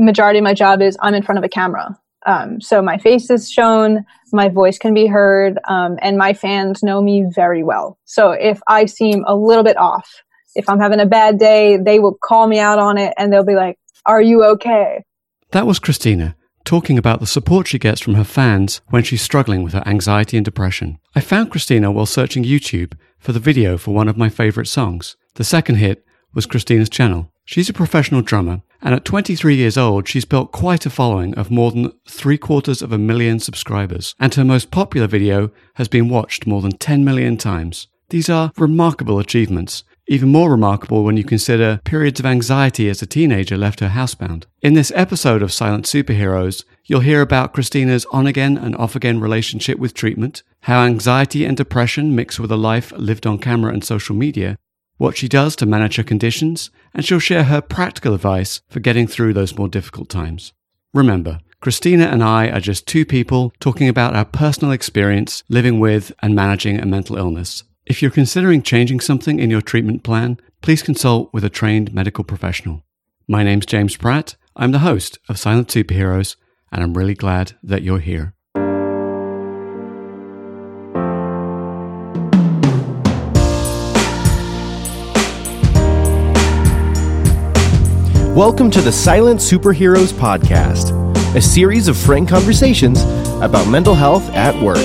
majority of my job is I'm in front of a camera. Um, so my face is shown, my voice can be heard, um, and my fans know me very well. So if I seem a little bit off, if I'm having a bad day, they will call me out on it and they'll be like, Are you okay? That was Christina talking about the support she gets from her fans when she's struggling with her anxiety and depression. I found Christina while searching YouTube for the video for one of my favorite songs. The second hit was Christina's channel. She's a professional drummer, and at 23 years old, she's built quite a following of more than three quarters of a million subscribers, and her most popular video has been watched more than 10 million times. These are remarkable achievements, even more remarkable when you consider periods of anxiety as a teenager left her housebound. In this episode of Silent Superheroes, you'll hear about Christina's on again and off again relationship with treatment, how anxiety and depression mix with a life lived on camera and social media, what she does to manage her conditions, and she'll share her practical advice for getting through those more difficult times. Remember, Christina and I are just two people talking about our personal experience living with and managing a mental illness. If you're considering changing something in your treatment plan, please consult with a trained medical professional. My name's James Pratt. I'm the host of Silent Superheroes, and I'm really glad that you're here. Welcome to the Silent Superheroes Podcast, a series of frank conversations about mental health at work.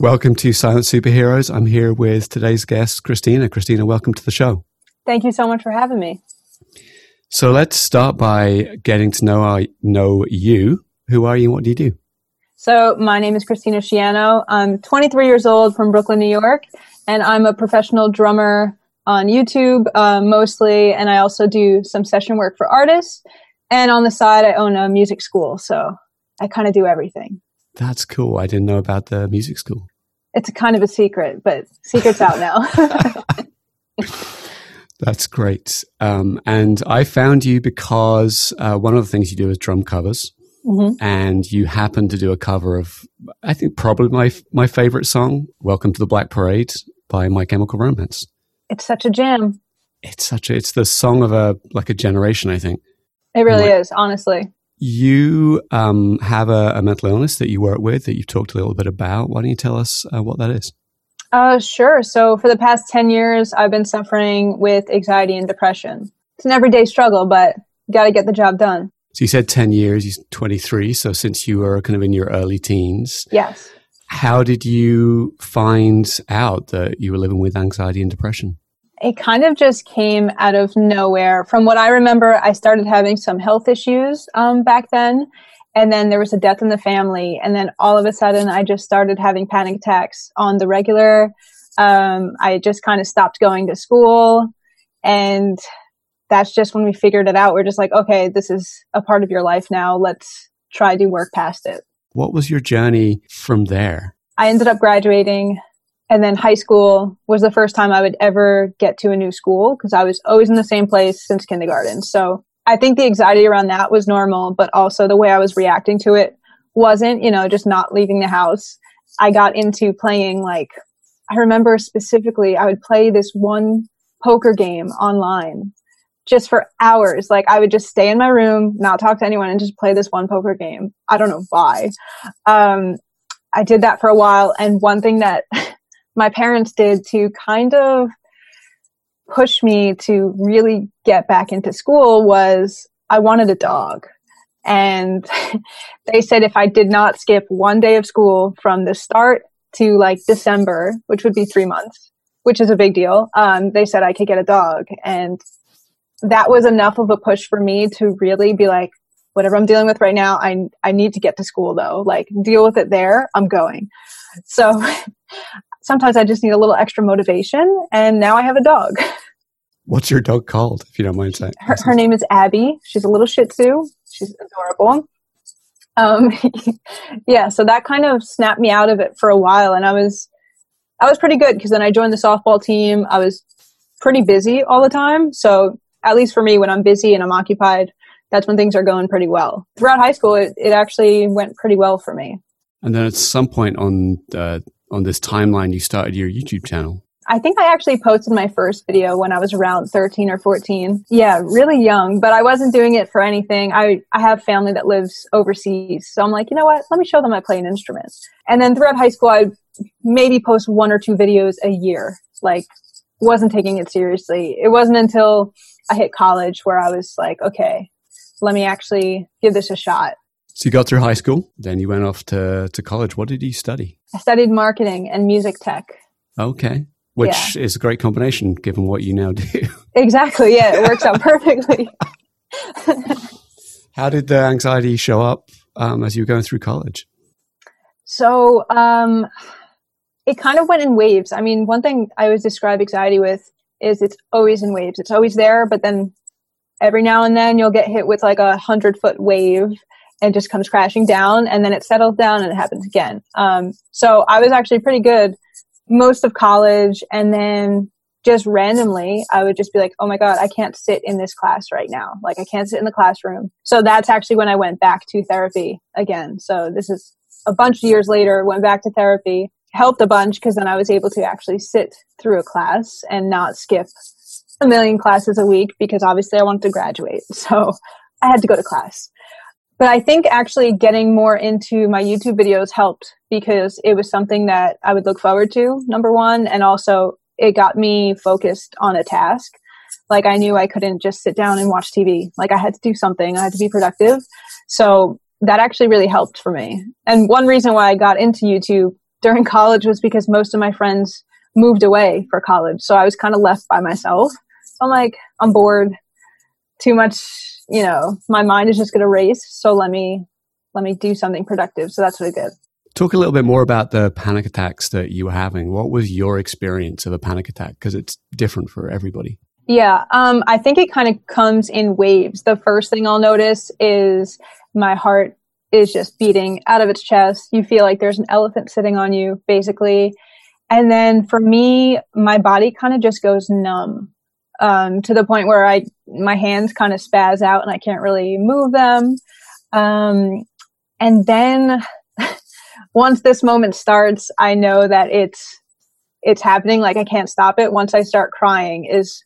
Welcome to Silent Superheroes. I'm here with today's guest, Christina. Christina, welcome to the show. Thank you so much for having me. So let's start by getting to know our, know you. Who are you and what do you do? So my name is Christina Schiano. I'm 23 years old from Brooklyn, New York, and I'm a professional drummer on YouTube uh, mostly, and I also do some session work for artists. And on the side, I own a music school, so I kind of do everything. That's cool. I didn't know about the music school. It's a kind of a secret, but secret's out now. That's great. Um, and I found you because uh, one of the things you do is drum covers. Mm-hmm. And you happen to do a cover of, I think, probably my my favorite song, "Welcome to the Black Parade" by My Chemical Romance. It's such a jam. It's such a. It's the song of a like a generation. I think it really like, is. Honestly, you um, have a, a, mental illness that you work with that you've talked a little bit about. Why don't you tell us uh, what that is? Uh, sure. So, for the past 10 years, I've been suffering with anxiety and depression. It's an everyday struggle, but got to get the job done. So, you said 10 years, you're 23. So, since you were kind of in your early teens. Yes. How did you find out that you were living with anxiety and depression? it kind of just came out of nowhere. From what I remember, I started having some health issues um, back then. And then there was a death in the family. And then all of a sudden, I just started having panic attacks on the regular. Um, I just kind of stopped going to school. And that's just when we figured it out. We're just like, okay, this is a part of your life now. Let's try to work past it. What was your journey from there? I ended up graduating and then high school was the first time I would ever get to a new school because I was always in the same place since kindergarten. So I think the anxiety around that was normal, but also the way I was reacting to it wasn't, you know, just not leaving the house. I got into playing like, I remember specifically, I would play this one poker game online just for hours. Like I would just stay in my room, not talk to anyone and just play this one poker game. I don't know why. Um, I did that for a while. And one thing that my parents did to kind of push me to really get back into school was I wanted a dog. And they said if I did not skip one day of school from the start to like December, which would be three months, which is a big deal, um, they said I could get a dog. And that was enough of a push for me to really be like, whatever I'm dealing with right now, I, I need to get to school though. Like deal with it there. I'm going. So sometimes I just need a little extra motivation. And now I have a dog. What's your dog called, if you don't mind saying? Her, her name is Abby. She's a little Shih Tzu. She's adorable. Um, yeah, so that kind of snapped me out of it for a while, and I was, I was pretty good because then I joined the softball team. I was pretty busy all the time, so at least for me, when I'm busy and I'm occupied, that's when things are going pretty well. Throughout high school, it, it actually went pretty well for me. And then at some point on uh, on this timeline, you started your YouTube channel. I think I actually posted my first video when I was around 13 or 14. Yeah, really young, but I wasn't doing it for anything. I, I have family that lives overseas. So I'm like, you know what? Let me show them I play an instrument. And then throughout high school, I maybe post one or two videos a year. Like, wasn't taking it seriously. It wasn't until I hit college where I was like, okay, let me actually give this a shot. So you got through high school, then you went off to, to college. What did you study? I studied marketing and music tech. Okay. Which yeah. is a great combination given what you now do. Exactly. Yeah, it works out perfectly. How did the anxiety show up um, as you were going through college? So um, it kind of went in waves. I mean, one thing I always describe anxiety with is it's always in waves. It's always there, but then every now and then you'll get hit with like a hundred foot wave and just comes crashing down and then it settles down and it happens again. Um, so I was actually pretty good most of college and then just randomly I would just be like, oh my God, I can't sit in this class right now. Like I can't sit in the classroom. So that's actually when I went back to therapy again. So this is a bunch of years later, went back to therapy, helped a bunch because then I was able to actually sit through a class and not skip a million classes a week because obviously I wanted to graduate. So I had to go to class. But I think actually getting more into my YouTube videos helped because it was something that I would look forward to, number one. And also it got me focused on a task. Like I knew I couldn't just sit down and watch TV. Like I had to do something. I had to be productive. So that actually really helped for me. And one reason why I got into YouTube during college was because most of my friends moved away for college. So I was kind of left by myself. So I'm like, I'm bored. Too much, you know, my mind is just going to race. So let me, let me do something productive. So that's what I did. Talk a little bit more about the panic attacks that you were having. What was your experience of a panic attack? Because it's different for everybody. Yeah, um, I think it kind of comes in waves. The first thing I'll notice is my heart is just beating out of its chest. You feel like there's an elephant sitting on you, basically. And then for me, my body kind of just goes numb um, to the point where I my hands kind of spaz out and I can't really move them. Um, and then once this moment starts, I know that it's it's happening. Like I can't stop it. Once I start crying, is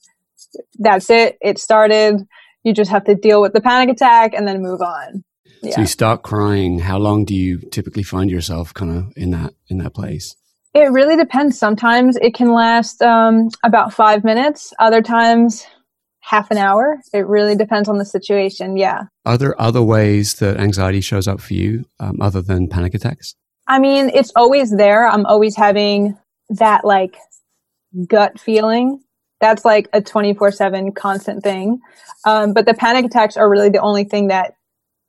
that's it. It started. You just have to deal with the panic attack and then move on. Yeah. So you start crying. How long do you typically find yourself kind of in that in that place? It really depends. Sometimes it can last um, about five minutes. Other times, half an hour. It really depends on the situation. Yeah. Are there other ways that anxiety shows up for you um, other than panic attacks? I mean, it's always there. I'm always having that like gut feeling. That's like a 24 7 constant thing. Um, but the panic attacks are really the only thing that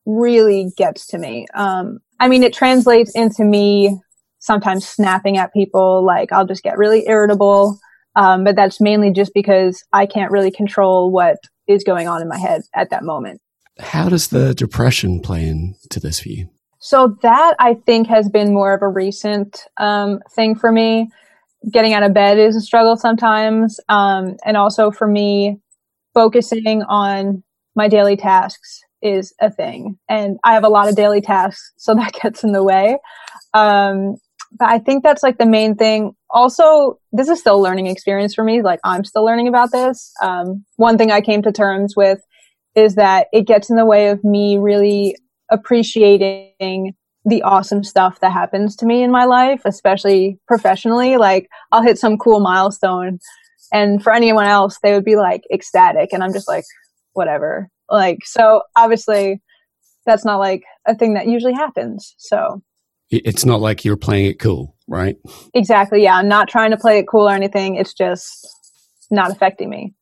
really gets to me. Um, I mean, it translates into me sometimes snapping at people. Like I'll just get really irritable. Um, but that's mainly just because I can't really control what is going on in my head at that moment. How does the depression play into this for you? So that I think has been more of a recent um, thing for me. Getting out of bed is a struggle sometimes, um, and also for me, focusing on my daily tasks is a thing. And I have a lot of daily tasks, so that gets in the way. Um, but I think that's like the main thing. Also, this is still a learning experience for me. Like I'm still learning about this. Um, one thing I came to terms with is that it gets in the way of me really appreciating the awesome stuff that happens to me in my life, especially professionally. Like I'll hit some cool milestone and for anyone else, they would be like ecstatic. And I'm just like, whatever. Like, so obviously that's not like a thing that usually happens. So it's not like you're playing it cool, right? Exactly. Yeah. I'm not trying to play it cool or anything. It's just not affecting me.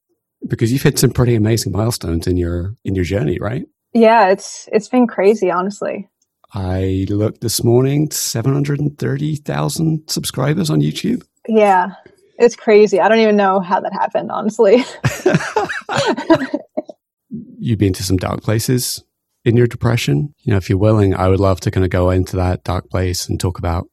Because you've hit some pretty amazing milestones in your in your journey, right? Yeah, it's it's been crazy, honestly. I looked this morning, 730,000 subscribers on YouTube. Yeah. It's crazy. I don't even know how that happened, honestly. You've been to some dark places in your depression. You know, if you're willing, I would love to kind of go into that dark place and talk about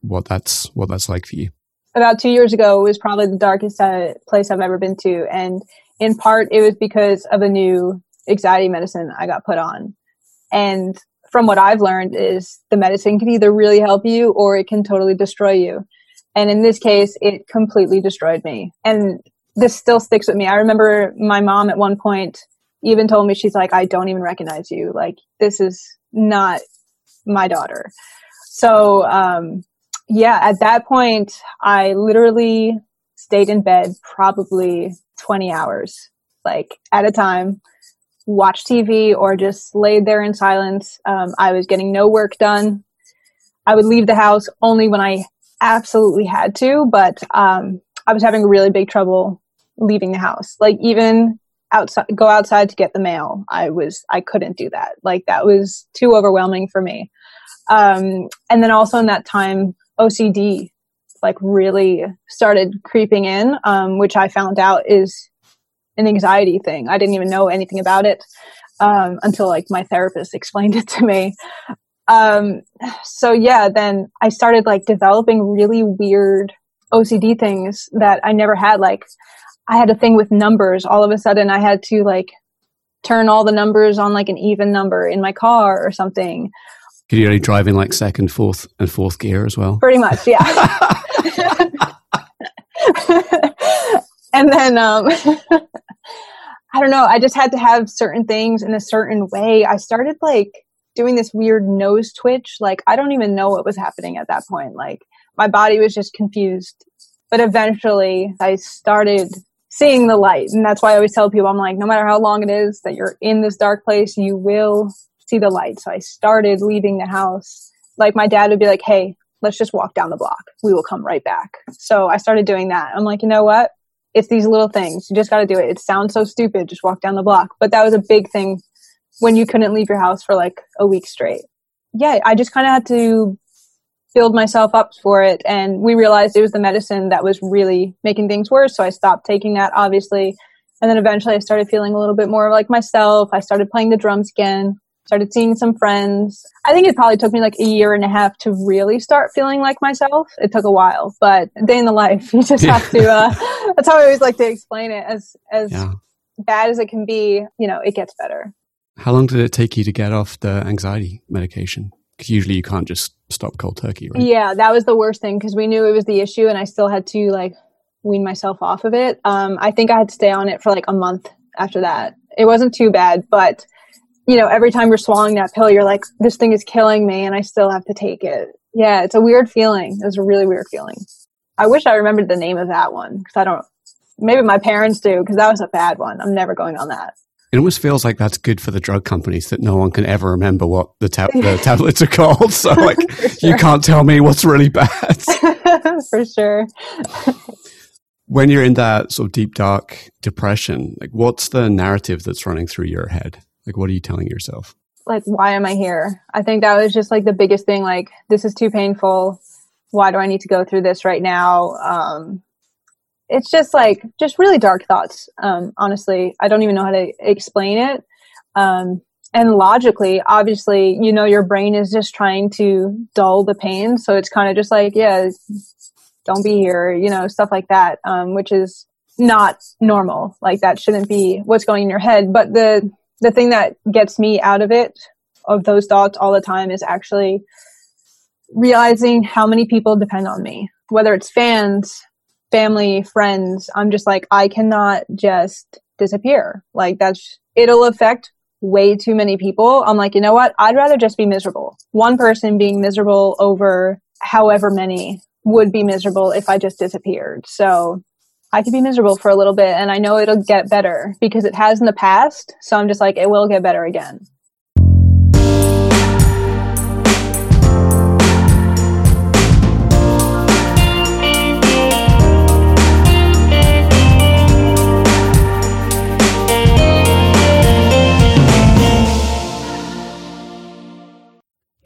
what that's what that's like for you. About two years ago, it was probably the darkest uh, place I've ever been to, and in part, it was because of a new anxiety medicine I got put on. And from what I've learned is the medicine can either really help you or it can totally destroy you. And in this case, it completely destroyed me. And this still sticks with me. I remember my mom at one point even told me, she's like, I don't even recognize you. Like, this is not my daughter. So, um, yeah, at that point, I literally stayed in bed probably 20 hours, like at a time, watched TV or just laid there in silence. Um, I was getting no work done. I would leave the house only when I absolutely had to, but um, I was having really big trouble leaving the house. Like even outside, go outside to get the mail. I was, I couldn't do that. Like that was too overwhelming for me. Um, and then also in that time, OCD like really started creeping in, um, which I found out is an anxiety thing. I didn't even know anything about it um, until like my therapist explained it to me. Um, so yeah, then I started like developing really weird OCD things that I never had. Like I had a thing with numbers. All of a sudden, I had to like turn all the numbers on like an even number in my car or something. Could you only drive in like second, fourth, and fourth gear as well? Pretty much, yeah. and then um, I don't know. I just had to have certain things in a certain way. I started like doing this weird nose twitch. Like I don't even know what was happening at that point. Like my body was just confused. But eventually, I started seeing the light, and that's why I always tell people, I'm like, no matter how long it is that you're in this dark place, you will see the light. So I started leaving the house. Like my dad would be like, "Hey, let's just walk down the block. We will come right back." So I started doing that. I'm like, you know what? It's these little things. You just got to do it. It sounds so stupid. Just walk down the block. But that was a big thing when you couldn't leave your house for like a week straight. Yeah, I just kind of had to build myself up for it. And we realized it was the medicine that was really making things worse. So I stopped taking that, obviously. And then eventually I started feeling a little bit more like myself. I started playing the drums again started seeing some friends. I think it probably took me like a year and a half to really start feeling like myself. It took a while, but day in the life, you just have to, uh, that's how I always like to explain it as, as yeah. bad as it can be, you know, it gets better. How long did it take you to get off the anxiety medication? Because usually you can't just stop cold turkey, right? Yeah, that was the worst thing because we knew it was the issue and I still had to like wean myself off of it. Um, I think I had to stay on it for like a month after that. It wasn't too bad, but you know, every time you're swallowing that pill, you're like, this thing is killing me and I still have to take it. Yeah, it's a weird feeling. It was a really weird feeling. I wish I remembered the name of that one because I don't, maybe my parents do because that was a bad one. I'm never going on that. It almost feels like that's good for the drug companies that no one can ever remember what the, the tablets are called. So, like, sure. you can't tell me what's really bad. for sure. when you're in that sort of deep, dark depression, like, what's the narrative that's running through your head? Like, what are you telling yourself? Like, why am I here? I think that was just like the biggest thing. Like, this is too painful. Why do I need to go through this right now? Um, it's just like, just really dark thoughts. Um, honestly, I don't even know how to explain it. Um, and logically, obviously, you know, your brain is just trying to dull the pain. So it's kind of just like, yeah, don't be here, you know, stuff like that, um, which is not normal. Like that shouldn't be what's going in your head. But the the thing that gets me out of it, of those thoughts all the time, is actually realizing how many people depend on me, whether it's fans, family, friends. I'm just like, I cannot just disappear. Like that's, it'll affect way too many people. I'm like, you know what? I'd rather just be miserable. One person being miserable over however many would be miserable if I just disappeared. So I could be miserable for a little bit and I know it'll get better because it has in the past. So I'm just like, it will get better again.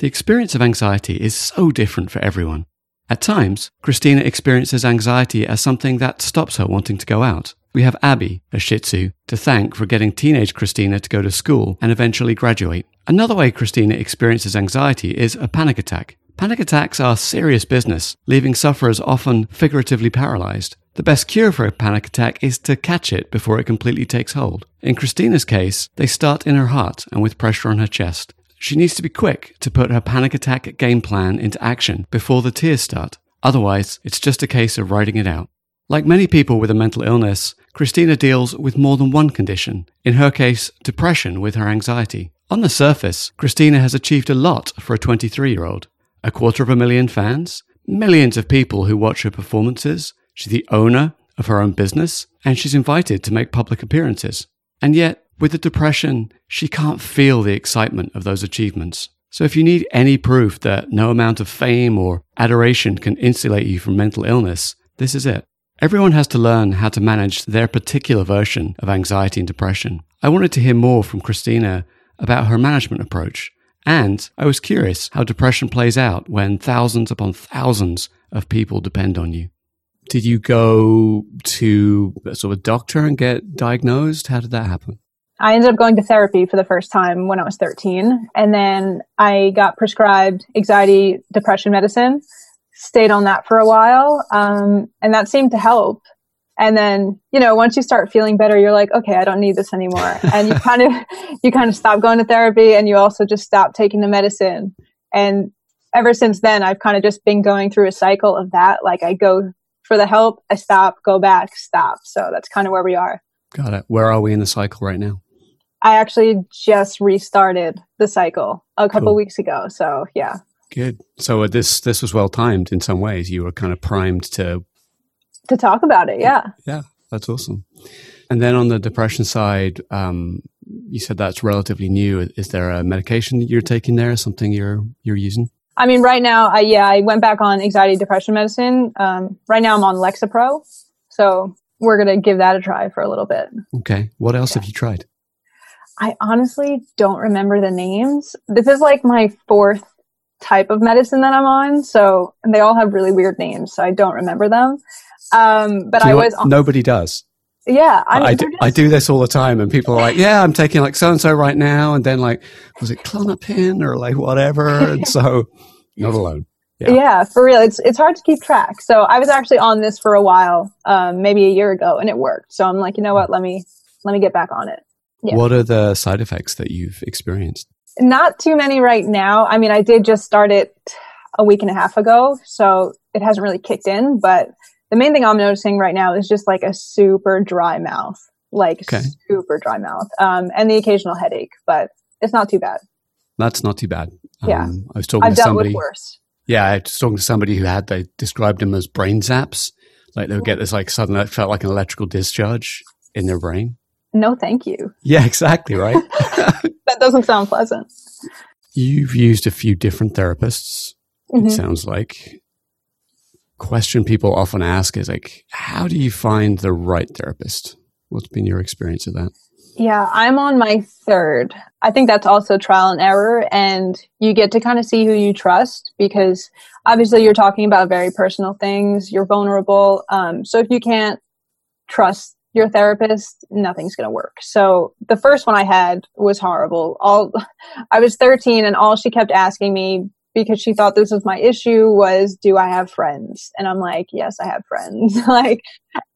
The experience of anxiety is so different for everyone. At times, Christina experiences anxiety as something that stops her wanting to go out. We have Abby, a Shih Tzu, to thank for getting teenage Christina to go to school and eventually graduate. Another way Christina experiences anxiety is a panic attack. Panic attacks are serious business, leaving sufferers often figuratively paralyzed. The best cure for a panic attack is to catch it before it completely takes hold. In Christina's case, they start in her heart and with pressure on her chest. She needs to be quick to put her panic attack game plan into action before the tears start. Otherwise, it's just a case of writing it out. Like many people with a mental illness, Christina deals with more than one condition. In her case, depression with her anxiety. On the surface, Christina has achieved a lot for a 23 year old. A quarter of a million fans, millions of people who watch her performances. She's the owner of her own business, and she's invited to make public appearances. And yet, with the depression, she can't feel the excitement of those achievements. So if you need any proof that no amount of fame or adoration can insulate you from mental illness, this is it. Everyone has to learn how to manage their particular version of anxiety and depression. I wanted to hear more from Christina about her management approach. And I was curious how depression plays out when thousands upon thousands of people depend on you. Did you go to sort of a doctor and get diagnosed? How did that happen? I ended up going to therapy for the first time when I was 13. And then I got prescribed anxiety depression medicine, stayed on that for a while. Um, and that seemed to help. And then, you know, once you start feeling better, you're like, okay, I don't need this anymore. and you kind of, you kind of stop going to therapy and you also just stop taking the medicine. And ever since then, I've kind of just been going through a cycle of that. Like I go for the help, I stop, go back, stop. So that's kind of where we are. Got it. Where are we in the cycle right now? I actually just restarted the cycle a couple cool. weeks ago. So yeah. Good. So uh, this this was well timed in some ways. You were kind of primed to to talk about it. Yeah. Yeah, that's awesome. And then on the depression side, um, you said that's relatively new. Is there a medication that you're taking there? Something you're you're using? I mean, right now, I yeah, I went back on anxiety depression medicine. Um, right now, I'm on Lexapro, so we're gonna give that a try for a little bit. Okay. What else yeah. have you tried? I honestly don't remember the names. This is like my fourth type of medicine that I'm on. So they all have really weird names. So I don't remember them. Um, but I was. On- nobody does. Yeah. I, mean, I, do, just- I do this all the time and people are like, yeah, I'm taking like so and so right now. And then like, was it Klonopin or like whatever? And so not alone. Yeah. yeah. for real. It's it's hard to keep track. So I was actually on this for a while, um, maybe a year ago, and it worked. So I'm like, you know what? Let me let me get back on it. Yeah. What are the side effects that you've experienced? Not too many right now. I mean, I did just start it a week and a half ago, so it hasn't really kicked in. But the main thing I'm noticing right now is just like a super dry mouth, like okay. super dry mouth, um, and the occasional headache, but it's not too bad. That's not too bad. Yeah, um, I was talking I've to somebody. worse. Yeah, I was talking to somebody who had they described them as brain zaps. Like they would get this like sudden, it felt like an electrical discharge in their brain no thank you. Yeah, exactly, right? that doesn't sound pleasant. You've used a few different therapists, mm-hmm. it sounds like. Question people often ask is like, how do you find the right therapist? What's been your experience of that? Yeah, I'm on my third. I think that's also trial and error, and you get to kind of see who you trust because obviously you're talking about very personal things. You're vulnerable. Um, so if you can't trust your therapist, nothing's going to work. So the first one I had was horrible. All I was 13 and all she kept asking me because she thought this was my issue was do I have friends? And I'm like, yes, I have friends. like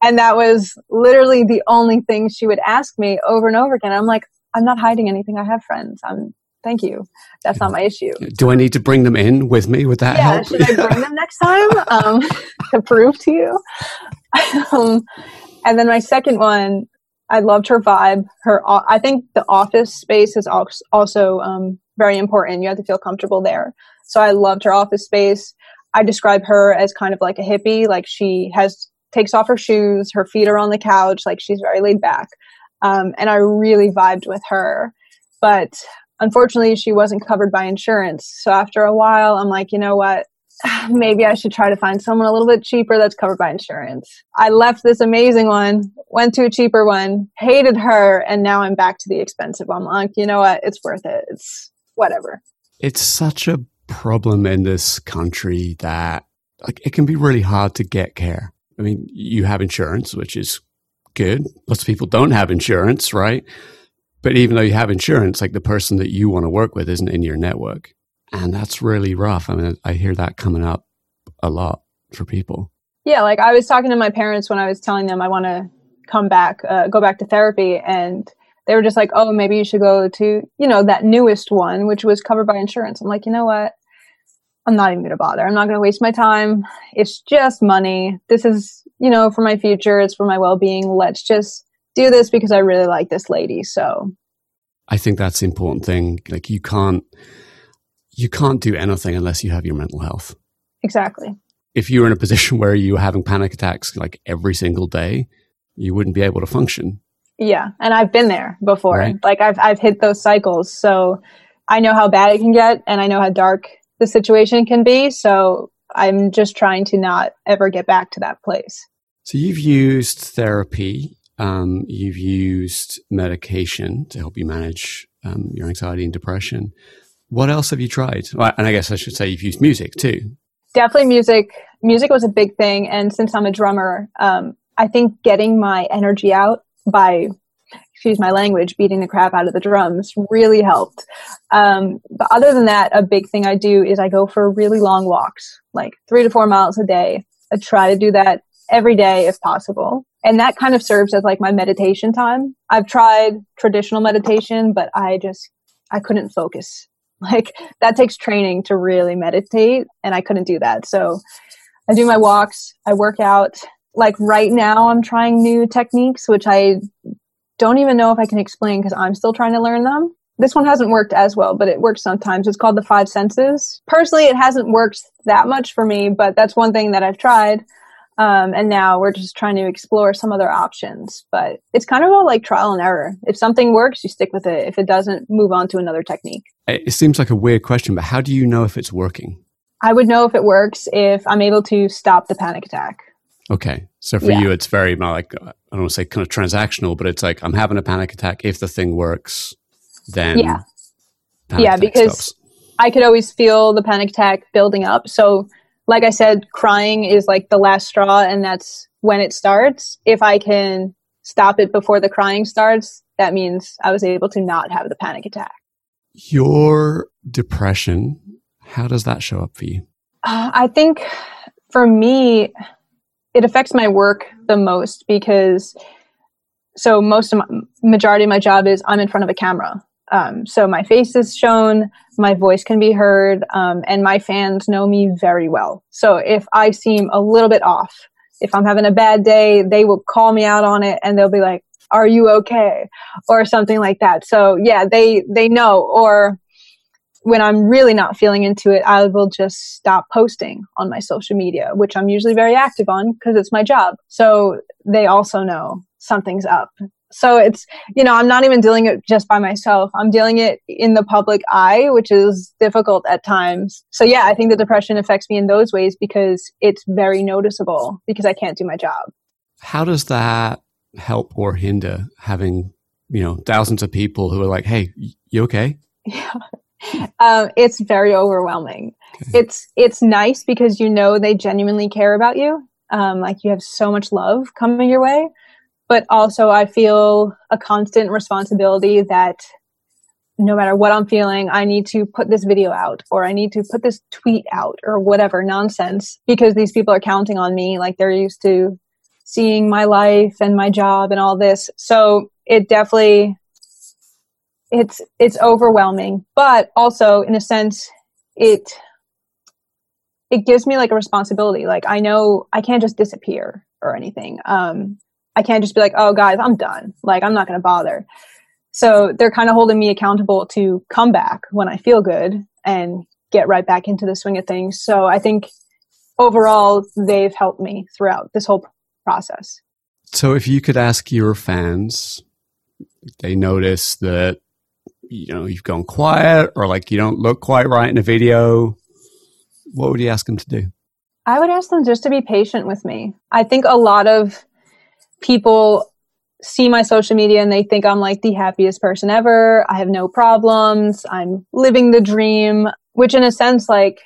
and that was literally the only thing she would ask me over and over again. I'm like, I'm not hiding anything. I have friends. I'm thank you. That's not my issue. Do I need to bring them in with me? Would that yeah, help? Should I bring them next time um, to prove to you? um, and then my second one, I loved her vibe. Her, I think the office space is also um, very important. You have to feel comfortable there. So I loved her office space. I describe her as kind of like a hippie. Like she has takes off her shoes, her feet are on the couch, like she's very laid back. Um, and I really vibed with her. But unfortunately, she wasn't covered by insurance. So after a while, I'm like, you know what? maybe I should try to find someone a little bit cheaper that's covered by insurance. I left this amazing one, went to a cheaper one, hated her, and now I'm back to the expensive one. Like, you know what? It's worth it. It's whatever. It's such a problem in this country that like it can be really hard to get care. I mean, you have insurance, which is good. Lots of people don't have insurance, right? But even though you have insurance, like the person that you want to work with isn't in your network. And that's really rough. I mean, I hear that coming up a lot for people. Yeah, like I was talking to my parents when I was telling them I want to come back, uh, go back to therapy, and they were just like, oh, maybe you should go to, you know, that newest one, which was covered by insurance. I'm like, you know what? I'm not even going to bother. I'm not going to waste my time. It's just money. This is, you know, for my future. It's for my well being. Let's just do this because I really like this lady. So I think that's the important thing. Like you can't, you can't do anything unless you have your mental health. Exactly. If you were in a position where you were having panic attacks like every single day, you wouldn't be able to function. Yeah, and I've been there before. Right. Like I've I've hit those cycles, so I know how bad it can get, and I know how dark the situation can be. So I'm just trying to not ever get back to that place. So you've used therapy, um, you've used medication to help you manage um, your anxiety and depression. What else have you tried? And I guess I should say you've used music too. Definitely music. Music was a big thing, and since I'm a drummer, um, I think getting my energy out by excuse my language, beating the crap out of the drums really helped. Um, but other than that, a big thing I do is I go for really long walks, like three to four miles a day. I try to do that every day if possible. And that kind of serves as like my meditation time. I've tried traditional meditation, but I just, I couldn't focus. Like that takes training to really meditate and I couldn't do that. So I do my walks, I work out. Like right now I'm trying new techniques, which I don't even know if I can explain because I'm still trying to learn them. This one hasn't worked as well, but it works sometimes. It's called the five senses. Personally, it hasn't worked that much for me, but that's one thing that I've tried. Um, and now we're just trying to explore some other options. But it's kind of all like trial and error. If something works, you stick with it. If it doesn't, move on to another technique. It seems like a weird question, but how do you know if it's working? I would know if it works if I'm able to stop the panic attack. Okay. So for Yeah. you, it's very like, I don't want to say kind of transactional, but it's like, I'm having a panic attack. If the thing works, then Yeah. Yeah, because- stops. I could always feel the panic attack building up. So, like I said, crying is like the last straw, and that's when it starts. If I can stop it before the crying starts, that means I was able to not have the panic attack. your depression, how does that show up for you? Uh, I think for me, it affects my work the most because so most of my majority of my job is I'm in front of a camera. Um, so my face is shown, my voice can be heard, um, and my fans know me very well. So if I seem a little bit off, if I'm having a bad day, they will call me out on it and they'll be like, "Are you okay?" or something like that. So yeah, they they know. Or when I'm really not feeling into it, I will just stop posting on my social media, which I'm usually very active on because it's my job. So they also know something's up. So it's, you know, I'm not even dealing it just by myself. I'm dealing it in the public eye, which is difficult at times. So yeah, I think the depression affects me in those ways because it's very noticeable because I can't do my job. How does that help or hinder having, you know, thousands of people who are like, Hey, you okay? Yeah. Um, it's very overwhelming. Okay. It's it's nice because you know they genuinely care about you. Um, like you have so much love coming your way, but also I feel a constant responsibility that no matter what I'm feeling, I need to put this video out or I need to put this tweet out or whatever nonsense because these people are counting on me. Like they're used to seeing my life and my job and all this. So it definitely it's it's overwhelming but also in a sense it it gives me like a responsibility like i know i can't just disappear or anything um i can't just be like oh guys i'm done like i'm not going to bother so they're kind of holding me accountable to come back when i feel good and get right back into the swing of things so i think overall they've helped me throughout this whole process So if you could ask your fans, they notice that, you know, you've gone quiet or like you don't look quite right in a video, what would you ask them to do? I would ask them just to be patient with me. I think a lot of people see my social media and they think I'm like the happiest person ever. I have no problems. I'm living the dream, which in a sense, like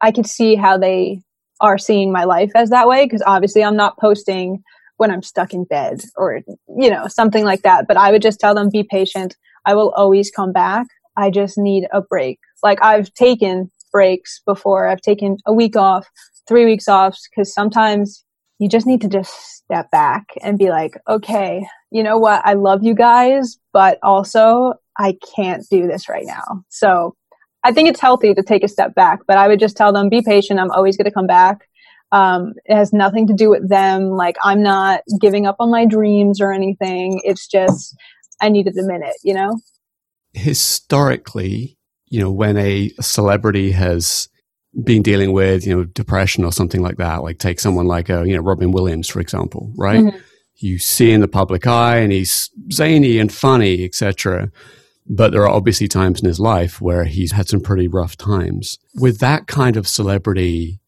I could see how they are seeing my life as that way because obviously I'm not posting when I'm stuck in bed or, you know, something like that. But I would just tell them, be patient. I will always come back. I just need a break. Like I've taken breaks before. I've taken a week off, three weeks off, because sometimes you just need to just step back and be like, okay, you know what? I love you guys, but also I can't do this right now. So I think it's healthy to take a step back, but I would just tell them, be patient. I'm always going to come back. Um, it has nothing to do with them. Like I'm not giving up on my dreams or anything. It's just, I needed a minute, you know? Historically, you know, when a celebrity has been dealing with, you know, depression or something like that, like take someone like, a, uh, you know, Robin Williams, for example, right? Mm-hmm. You see in the public eye and he's zany and funny, etc. But there are obviously times in his life where he's had some pretty rough times. With that kind of celebrity,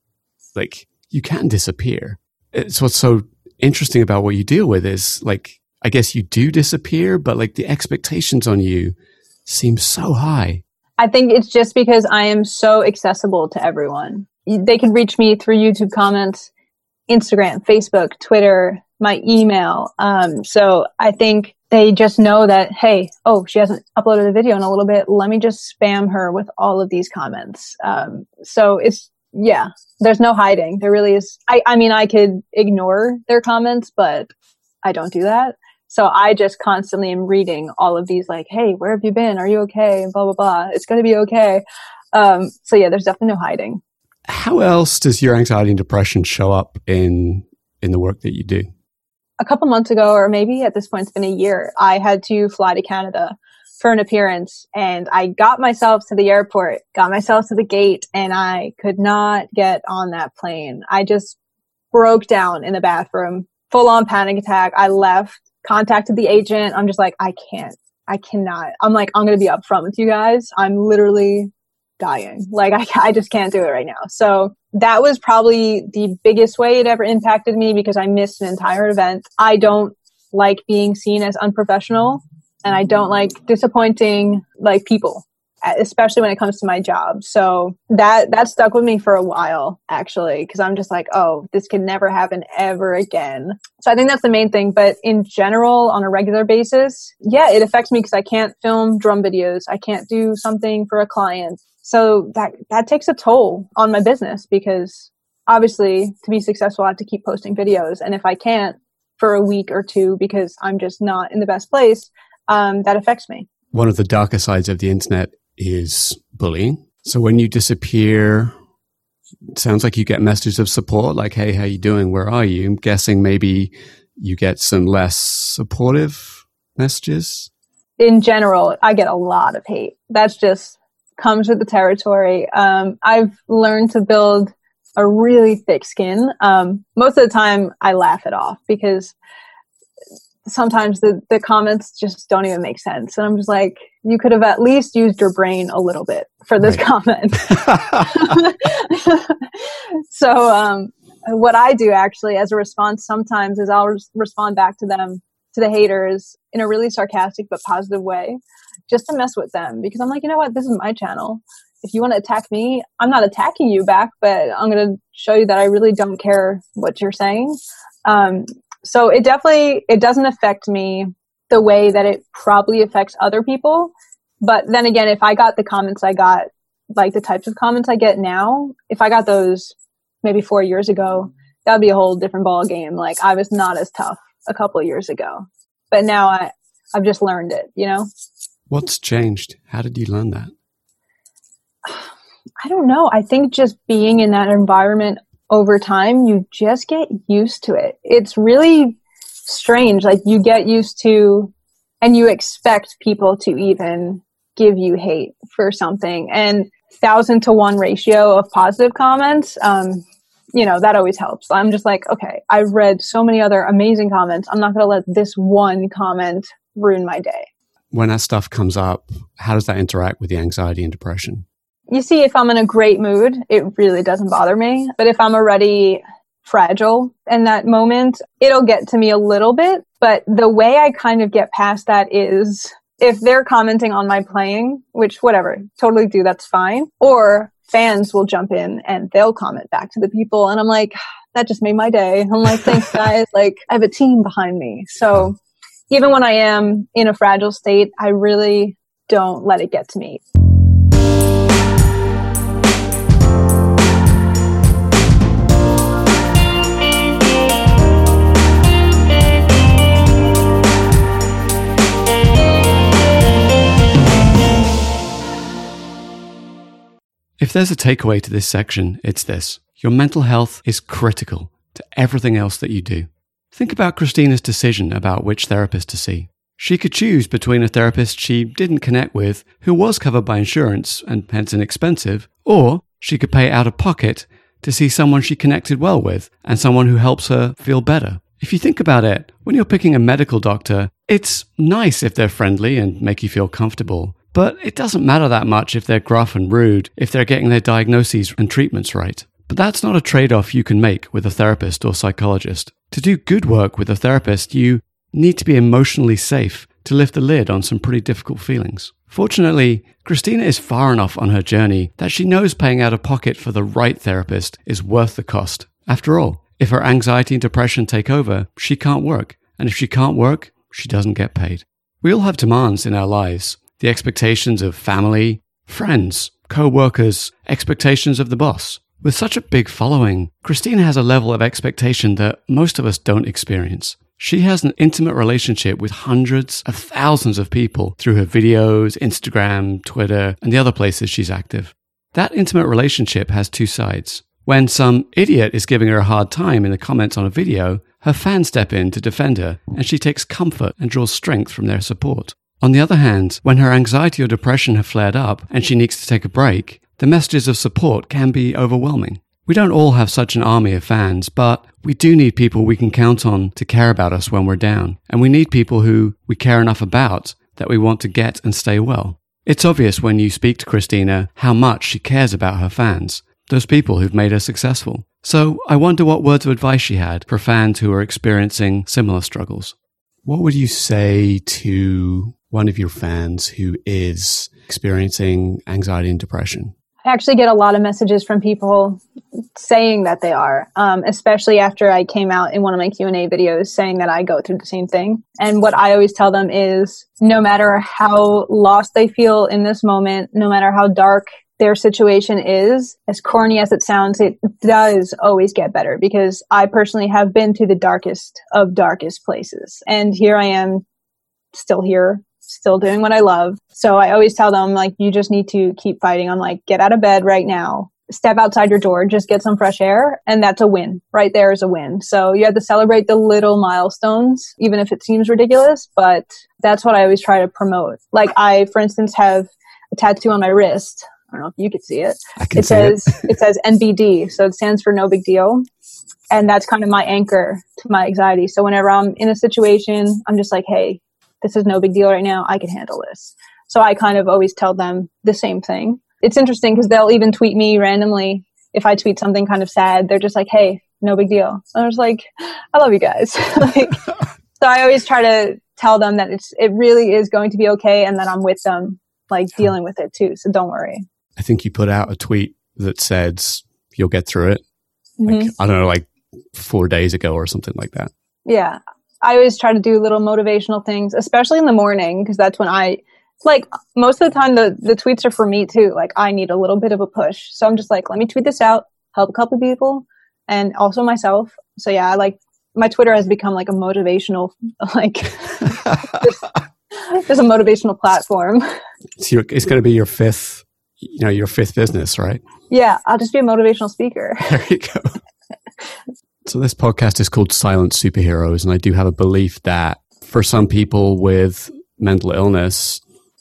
like you can disappear. It's what's so interesting about what you deal with is like, I guess you do disappear, but like the expectations on you seem so high. I think it's just because I am so accessible to everyone. They can reach me through YouTube comments, Instagram, Facebook, Twitter, my email. Um, so I think they just know that, hey, oh, she hasn't uploaded a video in a little bit. Let me just spam her with all of these comments. Um, so it's, yeah, there's no hiding. There really is. I, I mean, I could ignore their comments, but I don't do that. So I just constantly am reading all of these, like, hey, where have you been? Are you okay? Blah, blah, blah. It's going to be okay. Um, so yeah, there's definitely no hiding. How else does your anxiety and depression show up in, in the work that you do? A couple months ago, or maybe at this point, it's been a year, I had to fly to Canada for an appearance and I got myself to the airport, got myself to the gate and I could not get on that plane. I just broke down in the bathroom, full on panic attack. I left contacted the agent. I'm just like, I can't, I cannot. I'm like, I'm going to be upfront with you guys. I'm literally dying. Like, I, I just can't do it right now. So that was probably the biggest way it ever impacted me because I missed an entire event. I don't like being seen as unprofessional and I don't like disappointing like people especially when it comes to my job. So that that stuck with me for a while actually because I'm just like, oh, this can never happen ever again. So I think that's the main thing, but in general on a regular basis, yeah, it affects me because I can't film drum videos. I can't do something for a client. So that that takes a toll on my business because obviously to be successful I have to keep posting videos and if I can't for a week or two because I'm just not in the best place, um, that affects me one of the darker sides of the internet is bullying. So when you disappear, sounds like you get messages of support, like, "Hey, how you doing? Where are you?" I'm guessing maybe you get some less supportive messages. In general, I get a lot of hate. That's just comes with the territory. Um, I've learned to build a really thick skin. Um, most of the time, I laugh it off because sometimes the, the comments just don't even make sense. And I'm just like, you could have at least used your brain a little bit for this right. comment. so, um, what I do actually as a response sometimes is I'll res- respond back to them, to the haters in a really sarcastic but positive way, just to mess with them because I'm like, you know what? This is my channel. If you want to attack me, I'm not attacking you back, but I'm going to show you that I really don't care what you're saying. Um, so it definitely it doesn't affect me the way that it probably affects other people. But then again, if I got the comments I got, like the types of comments I get now, if I got those maybe four years ago, that would be a whole different ball game. Like I was not as tough a couple of years ago, but now I I've just learned it. You know. What's changed? How did you learn that? I don't know. I think just being in that environment over time, you just get used to it. It's really strange. Like you get used to, and you expect people to even give you hate for something. And thousand to one ratio of positive comments, um, you know, that always helps. I'm just like, okay, I've read so many other amazing comments. I'm not going to let this one comment ruin my day. When that stuff comes up, how does that interact with the anxiety and depression? You see, if I'm in a great mood, it really doesn't bother me. But if I'm already fragile in that moment, it'll get to me a little bit. But the way I kind of get past that is if they're commenting on my playing, which whatever, totally do, that's fine. Or fans will jump in and they'll comment back to the people. And I'm like, ah, that just made my day. I'm like, thanks guys. like I have a team behind me. So even when I am in a fragile state, I really don't let it get to me. There's a takeaway to this section, it's this your mental health is critical to everything else that you do. Think about Christina's decision about which therapist to see. She could choose between a therapist she didn't connect with, who was covered by insurance and hence inexpensive, or she could pay out of pocket to see someone she connected well with and someone who helps her feel better. If you think about it, when you're picking a medical doctor, it's nice if they're friendly and make you feel comfortable. But it doesn't matter that much if they're gruff and rude, if they're getting their diagnoses and treatments right. But that's not a trade off you can make with a therapist or psychologist. To do good work with a therapist, you need to be emotionally safe to lift the lid on some pretty difficult feelings. Fortunately, Christina is far enough on her journey that she knows paying out of pocket for the right therapist is worth the cost. After all, if her anxiety and depression take over, she can't work. And if she can't work, she doesn't get paid. We all have demands in our lives the expectations of family, friends, co workers, expectations of the boss. With such a big following, Christina has a level of expectation that most of us don't experience. She has an intimate relationship with hundreds of thousands of people through her videos, Instagram, Twitter, and the other places she's active. That intimate relationship has two sides. When some idiot is giving her a hard time in the comments on a video, her fans step in to defend her, and she takes comfort and draws strength from their support. On the other hand, when her anxiety or depression have flared up and she needs to take a break, the messages of support can be overwhelming. We don't all have such an army of fans, but we do need people we can count on to care about us when we're down. And we need people who we care enough about that we want to get and stay well. It's obvious when you speak to Christina how much she cares about her fans, those people who've made her successful. So I wonder what words of advice she had for fans who are experiencing similar struggles. What would you say to one of your fans who is experiencing anxiety and depression? I actually get a lot of messages from people saying that they are, um, especially after I came out in one of my Q and A videos saying that I go through the same thing. And what I always tell them is, no matter how lost they feel in this moment, no matter how dark their situation is, as corny as it sounds, it does always get better because I personally have been to the darkest of darkest places. And here I am still here still doing what I love. So I always tell them, like, you just need to keep fighting. I'm like, get out of bed right now. Step outside your door, just get some fresh air. And that's a win. Right there is a win. So you have to celebrate the little milestones, even if it seems ridiculous, but that's what I always try to promote. Like I, for instance, have a tattoo on my wrist. I don't know if you could see it. it says, it. it says NBD. So it stands for no big deal. And that's kind of my anchor to my anxiety. So whenever I'm in a situation, I'm just like, Hey, this is no big deal right now. I can handle this. So I kind of always tell them the same thing. It's interesting because they'll even tweet me randomly if I tweet something kind of sad. They're just like, "Hey, no big deal." And I was like, "I love you guys." like, so I always try to tell them that it's it really is going to be okay, and that I'm with them, like dealing with it too. So don't worry. I think you put out a tweet that said you'll get through it. Mm-hmm. I don't know, like four days ago or something like that. Yeah, I always try to do little motivational things, especially in the morning, because that's when I like most of the time the the tweets are for me too. Like I need a little bit of a push, so I'm just like, let me tweet this out, help a couple people, and also myself. So yeah, I like my Twitter has become like a motivational like just, just a motivational platform. So it's going to be your fifth, you know, your fifth business, right? Yeah, I'll just be a motivational speaker. There you go. So, this podcast is called Silent Superheroes, and I do have a belief that for some people with mental illness,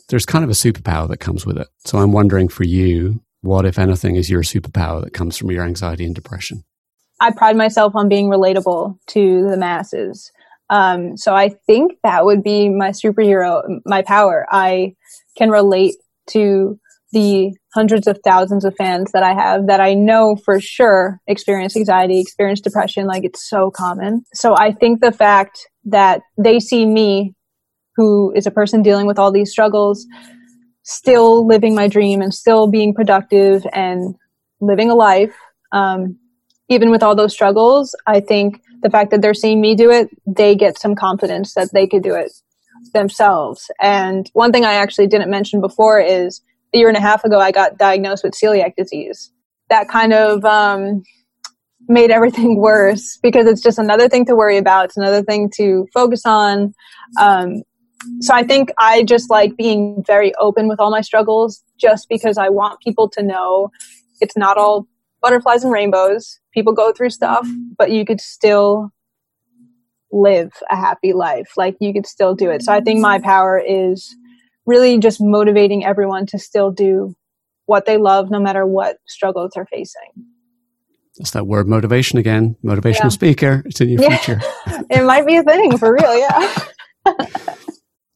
there's kind of a superpower that comes with it. So, I'm wondering for you, what, if anything, is your superpower that comes from your anxiety and depression? I pride myself on being relatable to the masses. Um, so, I think that would be my superhero, my power. I can relate to the hundreds of thousands of fans that I have that I know for sure experience anxiety, experience depression. Like it's so common. So I think the fact that they see me, who is a person dealing with all these struggles, still living my dream and still being productive and living a life, um, even with all those struggles, I think the fact that they're seeing me do it, they get some confidence that they could do it themselves. And one thing I actually didn't mention before is a year and a half ago, I got diagnosed with celiac disease. That kind of um, made everything worse because it's just another thing to worry about. It's another thing to focus on. Um, so I think I just like being very open with all my struggles just because I want people to know it's not all butterflies and rainbows. People go through stuff, but you could still live a happy life. Like you could still do it. So I think my power is really just motivating everyone to still do what they love no matter what struggles they're facing. That's that word motivation again. Motivational yeah. speaker. It's in your yeah. future. it might be a thing for real, yeah.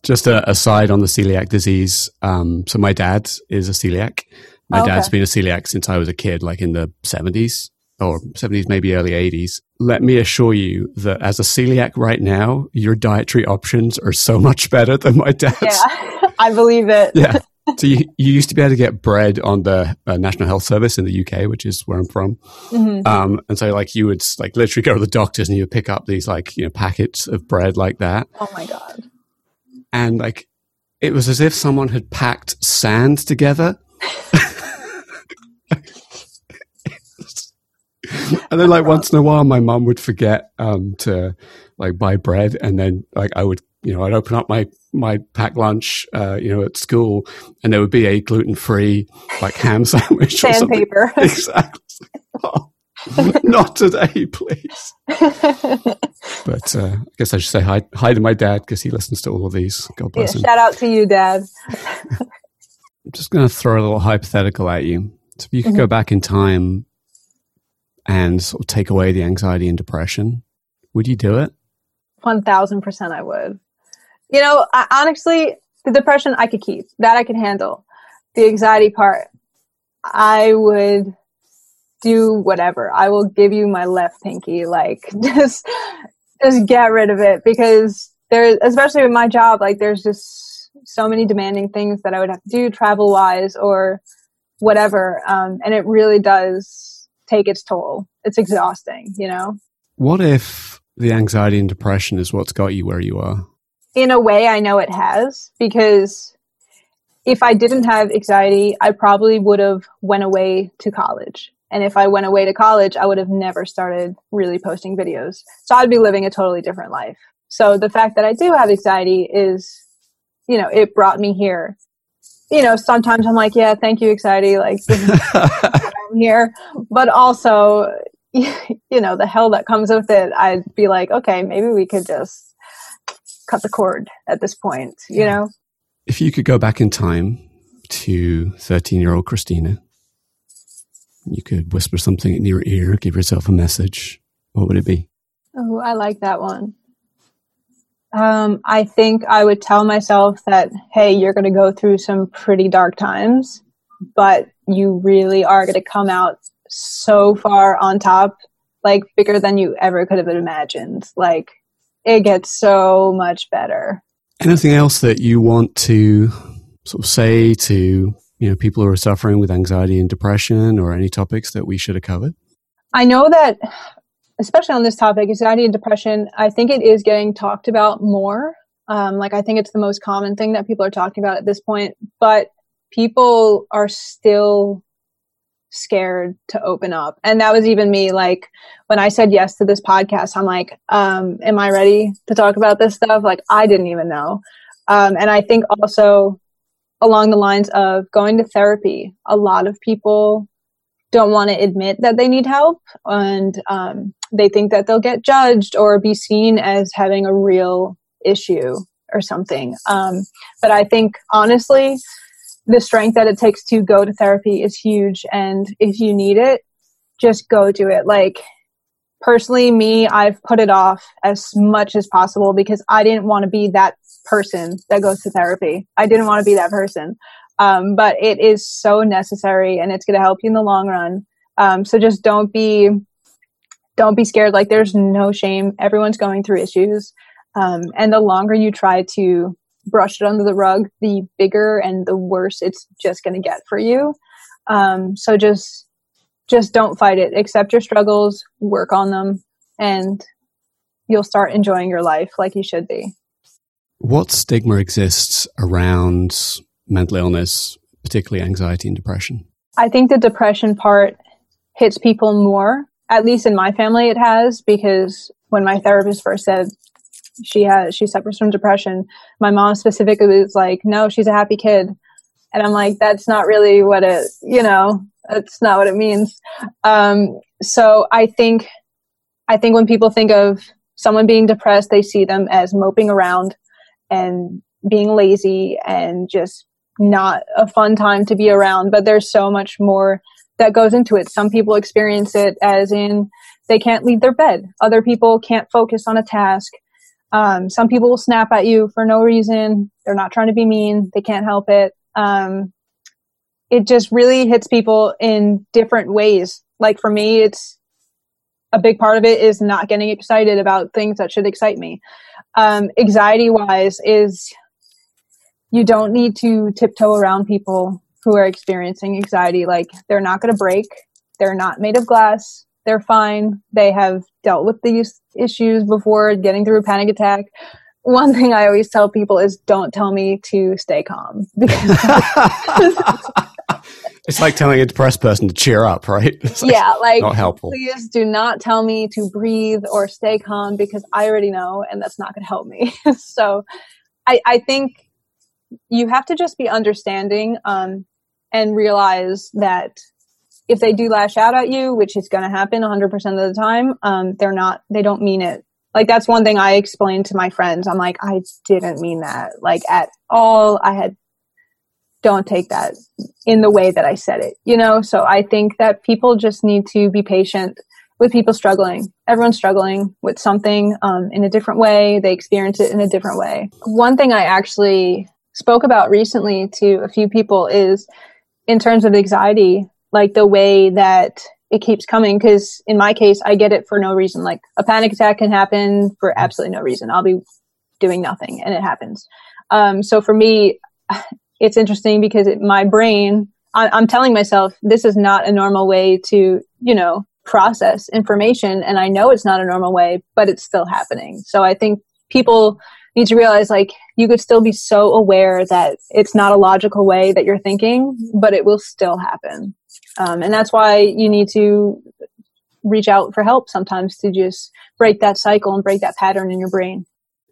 Just a aside on the celiac disease. Um, so my dad is a celiac. My oh, okay. dad's been a celiac since I was a kid, like in the 70s or 70s, maybe early 80s. Let me assure you that as a celiac right now, your dietary options are so much better than my dad's. Yeah, I believe it. yeah. So you, you used to be able to get bread on the uh, National Health Service in the UK, which is where I'm from. Mm-hmm. Um, and so like you would like literally go to the doctors and you would pick up these like, you know, packets of bread like that. Oh my God. And like, it was as if someone had packed sand together. and then like once in a while my mom would forget um, to like buy bread and then like i would you know i'd open up my my packed lunch uh, you know at school and there would be a gluten-free like ham sandwich sandpaper. Exactly. Oh, not today please. But uh, i guess i should say hi, hi to my dad because he listens to all of these. God bless yeah, him. shout out to you dad. I'm just going to throw a little hypothetical at you. So if you could mm-hmm. go back in time and sort of take away the anxiety and depression, would you do it? 1000% I would. You know, I, honestly, the depression I could keep. That I could handle. The anxiety part, I would do whatever. I will give you my left pinky. Like, just, just get rid of it because there, especially with my job, like there's just so many demanding things that I would have to do travel wise or whatever. Um, and it really does take its toll. It's exhausting, you know? What if the anxiety and depression is what's got you where you are? In a way, I know it has because if I didn't have anxiety, I probably would have went away to college. And if I went away to college, I would have never started really posting videos. So I'd be living a totally different life. So the fact that I do have anxiety is, you know, it brought me here. You know, sometimes I'm like, yeah, thank you, anxiety. Like, I'm here, but also, you know, the hell that comes with it, I'd be like, okay, maybe we could just cut the cord at this point, you know? If you could go back in time to 13 year old Christina, you could whisper something in your ear, give yourself a message, what would it be? Oh, I like that one. Um, I think I would tell myself that, hey, you're going to go through some pretty dark times, but you really are going to come out so far on top, like bigger than you ever could have imagined. Like it gets so much better. Anything else that you want to sort of say to you know people who are suffering with anxiety and depression, or any topics that we should have covered? I know that, especially on this topic, anxiety and depression. I think it is getting talked about more. Um, like I think it's the most common thing that people are talking about at this point, but people are still scared to open up. And that was even me. Like when I said yes to this podcast, I'm like, um, am I ready to talk about this stuff? Like I didn't even know. Um, and I think also along the lines of going to therapy, a lot of people don't want to admit that they need help and um, they think that they'll get judged or be seen as having a real issue or something. Um, but I think honestly, the strength that it takes to go to therapy is huge. And if you need it, just go do it. Like, personally, me, I've put it off as much as possible because I didn't want to be that person that goes to therapy. I didn't want to be that person. Um, but it is so necessary and it's going to help you in the long run. Um, so just don't be, don't be scared. Like there's no shame. Everyone's going through issues. Um, and the longer you try to brush it under the rug, the bigger and the worse it's just going to get for you. Um, so just just don't fight it. Accept your struggles, work on them, and you'll start enjoying your life like you should be. What stigma exists around mental illness, particularly anxiety and depression? I think the depression part hits people more. At least in my family, it has because when my therapist first said she has she suffers from depression my mom specifically was like no she's a happy kid and i'm like that's not really what it you know That's not what it means. Um, so I think, I think when people think of someone being depressed, they see them as moping around and being lazy and just not a fun time to be around. But there's so much more that goes into it. Some people experience it as in they can't leave their bed. Other people can't focus on a task. Um, some people will snap at you for no reason. They're not trying to be mean. They can't help it. Um, it just really hits people in different ways. Like for me, it's a big part of it is not getting excited about things that should excite me. Um, anxiety wise is you don't need to tiptoe around people who are experiencing anxiety. Like they're not going to break. They're not made of glass. They're fine. They have dealt with these issues before getting through a panic attack. One thing I always tell people is don't tell me to stay calm because it's like telling a depressed person to cheer up, right? Like yeah, like not helpful. Please do not tell me to breathe or stay calm because I already know, and that's not going to help me. so, I, I think you have to just be understanding um, and realize that if they do lash out at you, which is going to happen 100% of the time, um, they're not, they don't mean it. Like that's one thing I explained to my friends. I'm like, I didn't mean that like at all. I had don't take that in the way that I said it, you know? So I think that people just need to be patient with people struggling. Everyone's struggling with something um, in a different way. They experience it in a different way. One thing I actually spoke about recently to a few people is in terms of anxiety, like the way that it keeps coming. Cause in my case, I get it for no reason. Like a panic attack can happen for absolutely no reason. I'll be doing nothing and it happens. Um, so for me, it's interesting because it, my brain, I, I'm telling myself this is not a normal way to, you know, process information. And I know it's not a normal way, but it's still happening. So I think people need to realize like you could still be so aware that it's not a logical way that you're thinking, but it will still happen. Um, and that's why you need to reach out for help sometimes to just break that cycle and break that pattern in your brain.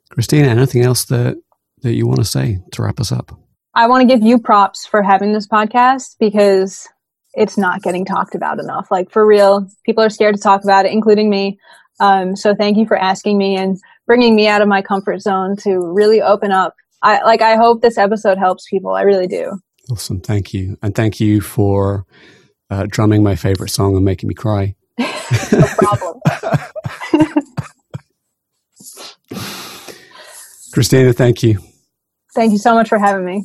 Christina, anything else that, that you want to say to wrap us up? I want to give you props for having this podcast because it's not getting talked about enough. Like for real, people are scared to talk about it, including me. Um, so thank you for asking me and bringing me out of my comfort zone to really open up. I like. I hope this episode helps people. I really do. Awesome. Thank you, and thank you for uh, drumming my favorite song and making me cry. no problem. Christina, thank you. Thank you so much for having me.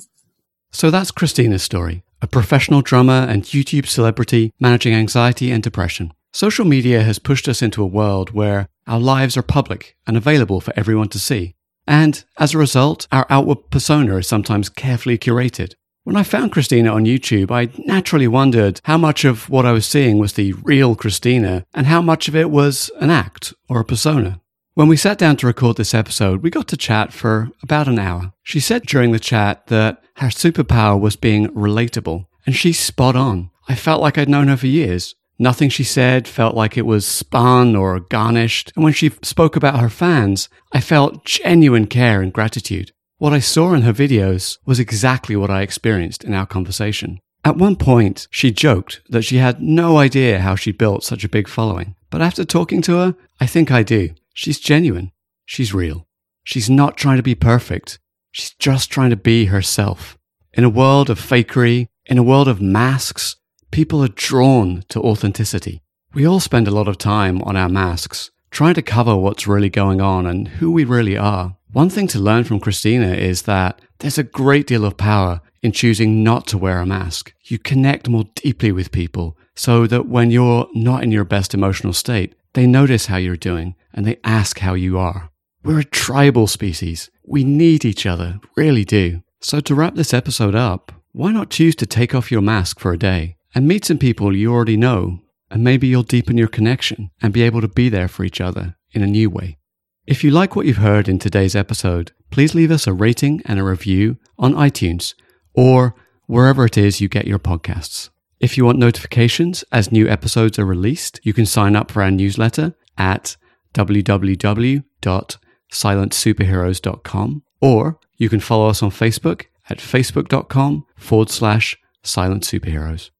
So that's Christina's story, a professional drummer and YouTube celebrity managing anxiety and depression. Social media has pushed us into a world where our lives are public and available for everyone to see. And as a result, our outward persona is sometimes carefully curated. When I found Christina on YouTube, I naturally wondered how much of what I was seeing was the real Christina and how much of it was an act or a persona. When we sat down to record this episode, we got to chat for about an hour. She said during the chat that her superpower was being relatable, and she's spot on. I felt like I'd known her for years. Nothing she said felt like it was spun or garnished, and when she spoke about her fans, I felt genuine care and gratitude. What I saw in her videos was exactly what I experienced in our conversation. At one point, she joked that she had no idea how she built such a big following. But after talking to her, I think I do. She's genuine. She's real. She's not trying to be perfect. She's just trying to be herself. In a world of fakery, in a world of masks, people are drawn to authenticity. We all spend a lot of time on our masks, trying to cover what's really going on and who we really are. One thing to learn from Christina is that there's a great deal of power in choosing not to wear a mask. You connect more deeply with people so that when you're not in your best emotional state, they notice how you're doing and they ask how you are. We're a tribal species. We need each other, really do. So to wrap this episode up, why not choose to take off your mask for a day and meet some people you already know, and maybe you'll deepen your connection and be able to be there for each other in a new way. If you like what you've heard in today's episode, please leave us a rating and a review on iTunes or wherever it is you get your podcasts. If you want notifications as new episodes are released, you can sign up for our newsletter at www.silentsuperheroes.com or you can follow us on Facebook at facebook.com forward slash silent superheroes.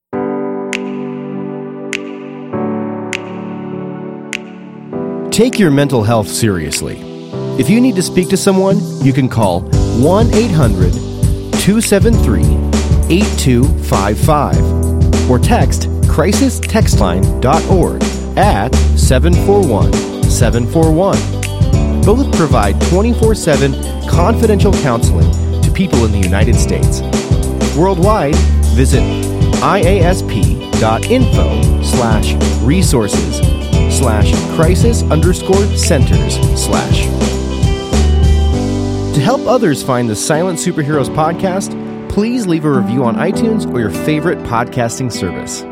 Take your mental health seriously. If you need to speak to someone, you can call 1 800 273 8255 or text crisistextline.org at 741 741. Both provide 24 7 confidential counseling to people in the United States. Worldwide, visit iasp.info slash resources slash crisis underscore centers slash. To help others find the Silent Superheroes podcast, please leave a review on iTunes or your favorite podcasting service.